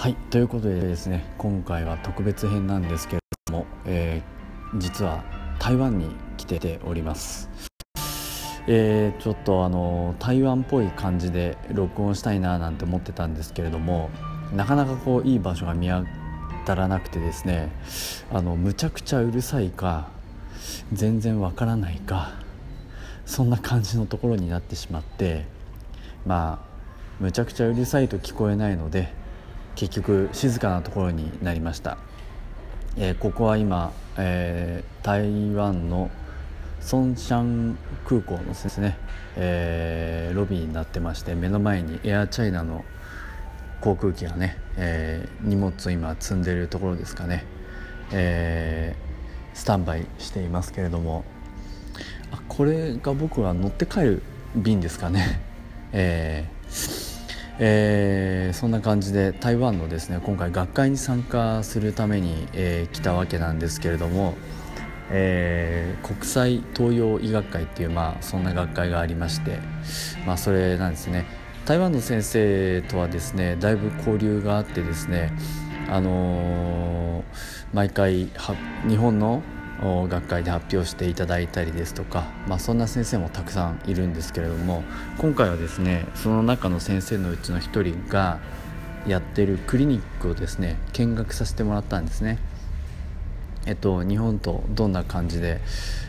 はいということでですね今回は特別編なんですけれども、えー、実は台湾に来てております。えー、ちょっとあの台湾っぽい感じで録音したいななんて思ってたんですけれどもなかなかこういい場所が見当たらなくてですねあのむちゃくちゃうるさいか全然わからないかそんな感じのところになってしまってまあむちゃくちゃうるさいと聞こえないので結局静かなところになりました、えー、ここは今、えー、台湾のソンシャン空港のですね、えー、ロビーになってまして目の前にエアチャイナの航空機がね、えー、荷物を今積んでるところですかね、えー、スタンバイしていますけれどもあこれが僕は乗って帰る便ですかね、えーえー、そんな感じで台湾のですね今回学会に参加するために、えー、来たわけなんですけれども、えー、国際東洋医学会っていう、まあ、そんな学会がありまして、まあ、それなんですね。台湾の先生とはですねだいぶ交流があってですねあの毎回日本の学会で発表していただいたりですとか、まあ、そんな先生もたくさんいるんですけれども今回はですねその中の先生のうちの一人がやってるクリニックをですね見学させてもらったんですね。えっと、日本とどんな感じで、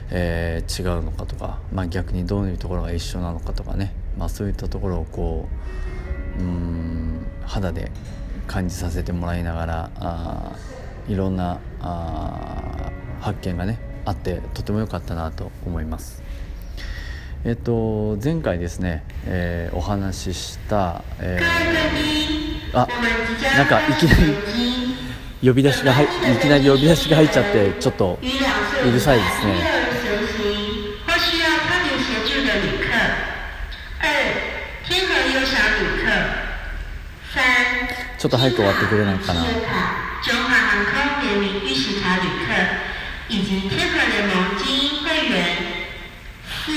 えー、違うのかとか、まあ、逆にどういうところが一緒なのかとかね、まあ、そういったところをこううん肌で感じさせてもらいながらあいろんなあ発見がねあってとても良かったなと思います。えっと前回ですね、えー、お話しした、えー、あなんかいきなり呼び出しが入いきなり呼び出しが入っちゃってちょっとうるさいですね。ちょっと早く終わってくれないかな。以及精英会员四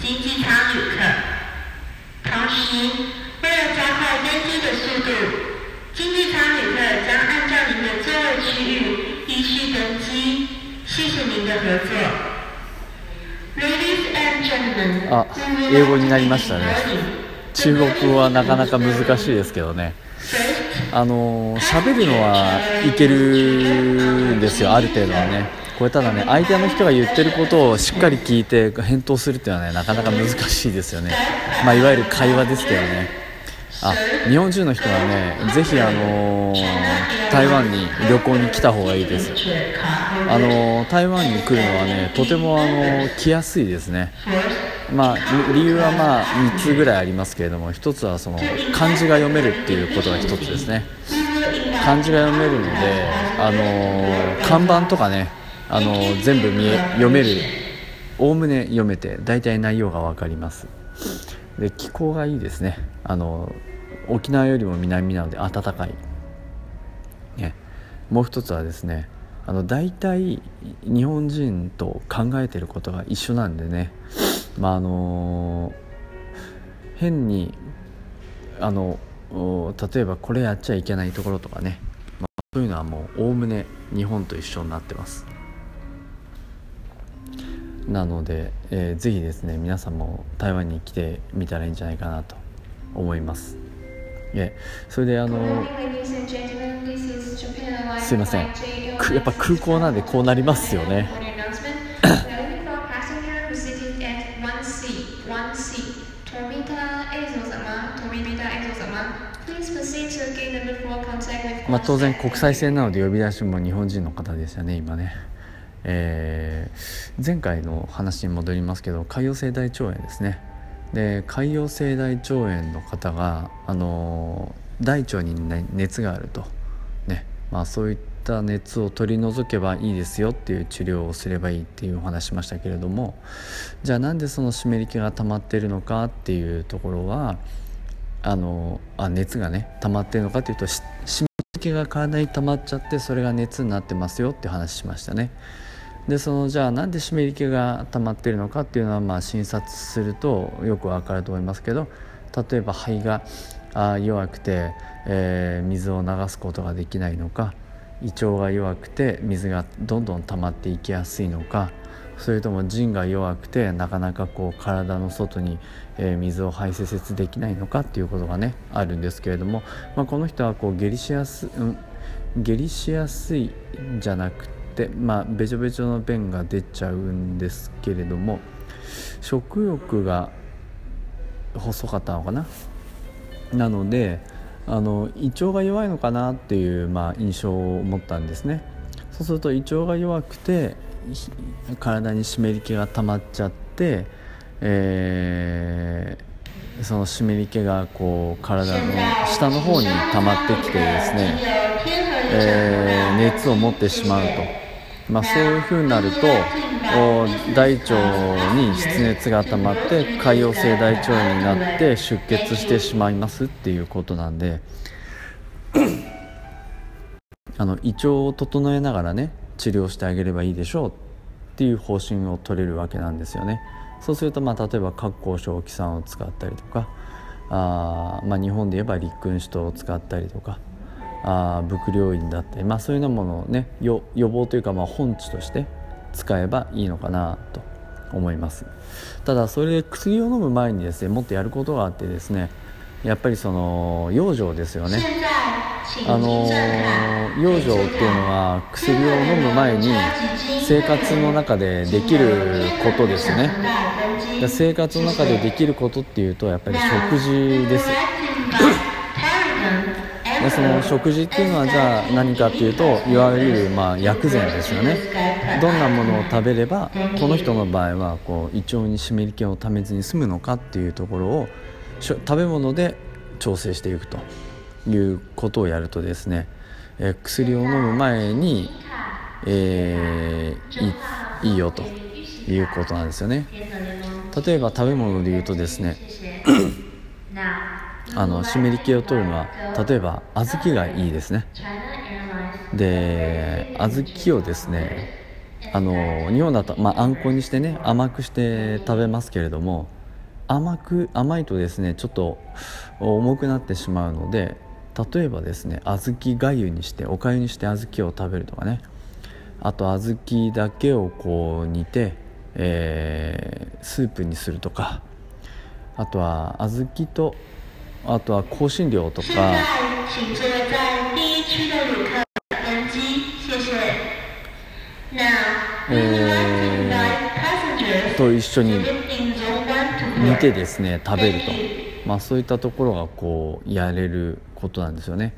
经济舱旅客。同时，为了加快登机的速度，经济舱旅客将按照您的座位区域依序登机。谢谢您的合作。Ladies and gentlemen，あ、英語になりましたね。中国語はなかなか難しいですけどね。あの喋るのはいけるんですよある程度はねこれただね相手の人が言ってることをしっかり聞いて返答するっていうのはねなかなか難しいですよね、まあ、いわゆる会話ですけどね。あ日本人の人はねぜひあのー、台湾に旅行に来た方がいいです。あのー、台湾に来るのはねとてもあのー、来やすいですね。まあ理由はまあ3つぐらいありますけれども1つはその漢字が読めるっていうことが1つですね。漢字が読めるのであの看板とかねあの全部見え読める。おおむね読めて大体内容が分かります。で気候がいいですね。あの沖縄よりも南なので暖かい、ね、もう一つはですねあの大体日本人と考えてることが一緒なんでね。まああの変にあの例えばこれやっちゃいけないところとかね、まあ、そういうのはもうおおむね日本と一緒になってます。なので、えー、ぜひですね皆さんも台湾に来てみたらいいんじゃないかなと思います。えそれであのすいません。やっぱ空港なんでこうなりますよね。まあ、当然国際線なので呼び出しも日本人の方でしたね今ね、えー、前回の話に戻りますけど潰瘍性大腸炎ですね。で潰瘍性大腸炎の方が、あの大腸に、ね、熱があると、ね。まあ、そういった熱を取り除けばいいですよっていう治療をすればいいっていうお話しましたけれどもじゃあなんでその湿り気が溜まってるのかっていうところはあのあ熱がね溜まってるのかというと湿り気が体に溜まっちゃってそれが熱になってますよって話しましたね。でそのじゃあなんで湿り気が溜まっているのかっていうのはまあ診察するとよくわかると思いますけど例えば肺があ弱くて、えー、水を流すことができないのか胃腸が弱くて水がどんどん溜まっていきやすいのかそれとも腎が弱くてなかなかこう体の外に、えー、水を排泄できないのかっていうことがねあるんですけれども、まあ、この人はこう下痢しやす、うん、下痢しやすいんじゃなくてまあべちょべちょの便が出ちゃうんですけれども食欲が細かったのかな？なのであの胃腸が弱いのかなっていう、まあ、印象を持ったんですねそうすると胃腸が弱くて体に湿り気が溜まっちゃって、えー、その湿り気がこう体の下の方に溜まってきてですね、えー、熱を持ってしまうと。まあ、そういうふうになると大腸に湿熱が溜まって潰瘍性大腸炎になって出血してしまいますっていうことなんで あの胃腸を整えながらね治療してあげればいいでしょうっていう方針を取れるわけなんですよね。そうするとまあ例えば葛根正気酸を使ったりとかあ、まあ、日本で言えば立君子糖を使ったりとかあ伏量院だったり、まあ、そういうようなものをね予防というかまあ本地として使えばいいのかなと思います。ただそれで薬を飲む前にですねもっとやることがあってですねやっぱりその養生ですよね。あの養生っていうのは薬を飲む前に生活の中でできることですね。生活の中でできることっていうとやっぱり食事です。でその食事っていうのはじゃあ何かっていうといわゆるまあ薬膳ですよね。どんなものを食べればこの人の場合はこう胃腸に湿り気をためずに済むのかっていうところを食べ物で調整していくということをやるとですね、えー、薬を飲む前に、えー、いいいよということなんですよね。例えば食べ物で言うとですねあの湿り気を取るのは例えば小豆がいいですね。で小豆をですねあの日本だと、まあ、あんこにしてね甘くして食べますけれども甘く甘いとですねちょっと重くなってしまうので例えばですね小豆がゆにしておかゆにして小豆を食べるとかね。あと小豆だけをこう煮て、えー、スープにするとか。あとは小豆とあとは香辛料とか。えー、と一緒に煮てですね食べると、まあ、そういったところがこうやれることなんですよね。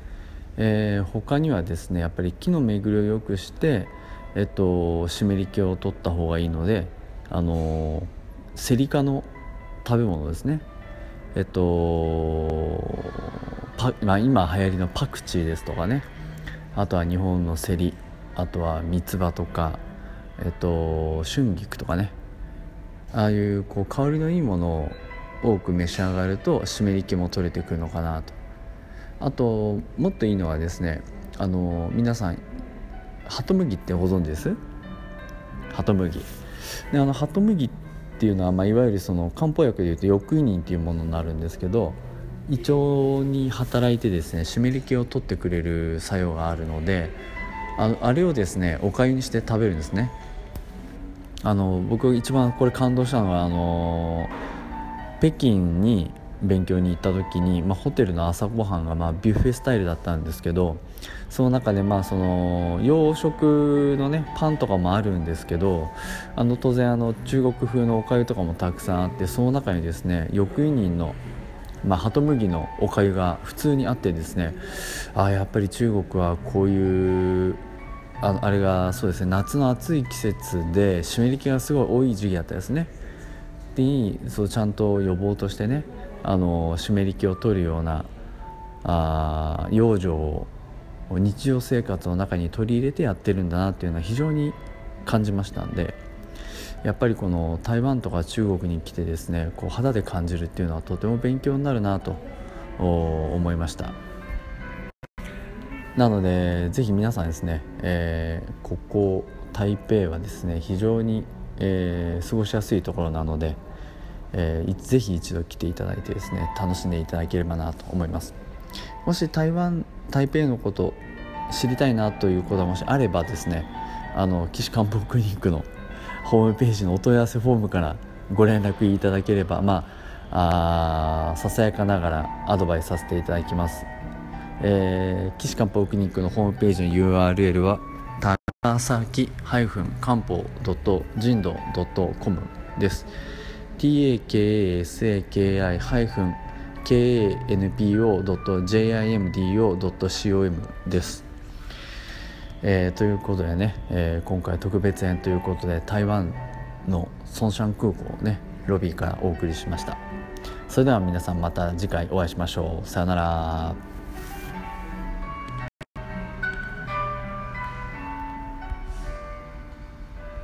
えー、他にはですねやっぱり木の巡りを良くして、えっと、湿り気を取った方がいいのであのセリ科の食べ物ですね。えっとパ、まあ、今流行りのパクチーですとかね。あとは日本のセリあとは三つ葉とか、えっと、春菊とかね。ああいうこう香りのいいものを多く召し上がると湿り気も取れてくるのかなと。あともっといいのはですねあの皆さんハトムギってご存知です？ハトムギであのハトムギっていうのは、まあ、いわゆるその漢方薬でいうと抑胃っていうものになるんですけど胃腸に働いてですね湿り気を取ってくれる作用があるのでああれをですねおかゆにして食べるんですね。あの僕一番これ感動したのはあの北京に勉強に行った時に、まあ、ホテルの朝ごはんがまあビュッフェスタイルだったんですけどその中でまあその洋食のねパンとかもあるんですけどあの当然あの中国風のおかゆとかもたくさんあってその中にですね翌委任のまあ、ハトムギのおかゆが普通にあってですねあやっぱり中国はこういうああれがそうですね夏の暑い季節で湿り気がすごい多い時期だったですね。でそうちゃんと予防としてねあの湿り気を取るようなあ養生を日常生活の中に取り入れてやってるんだなっていうのは非常に感じましたんでやっぱりこの台湾とか中国に来てですねこう肌で感じるっていうのはとても勉強になるなと思いました。なのでぜひ皆さんですね、えー、ここ台北はですね非常に、えー、過ごしやすいところなので、えー、ぜひ一度来ていただいてですね楽しんでいただければなと思います。もし台湾台北のこと知りたいなということがもしあればですねあの岸漢方クリニックのホームページのお問い合わせフォームからご連絡いただければまああささやかながらアドバイスさせていただきます、えー、岸漢方クリニックのホームページの URL は高崎漢方人道 .com です。takasaki- kanpo.jimdo.com です、えー、ということでね、えー、今回特別編ということで台湾のソンシャン空港をねロビーからお送りしました。それでは皆さんまた次回お会いしましょう。さようなら。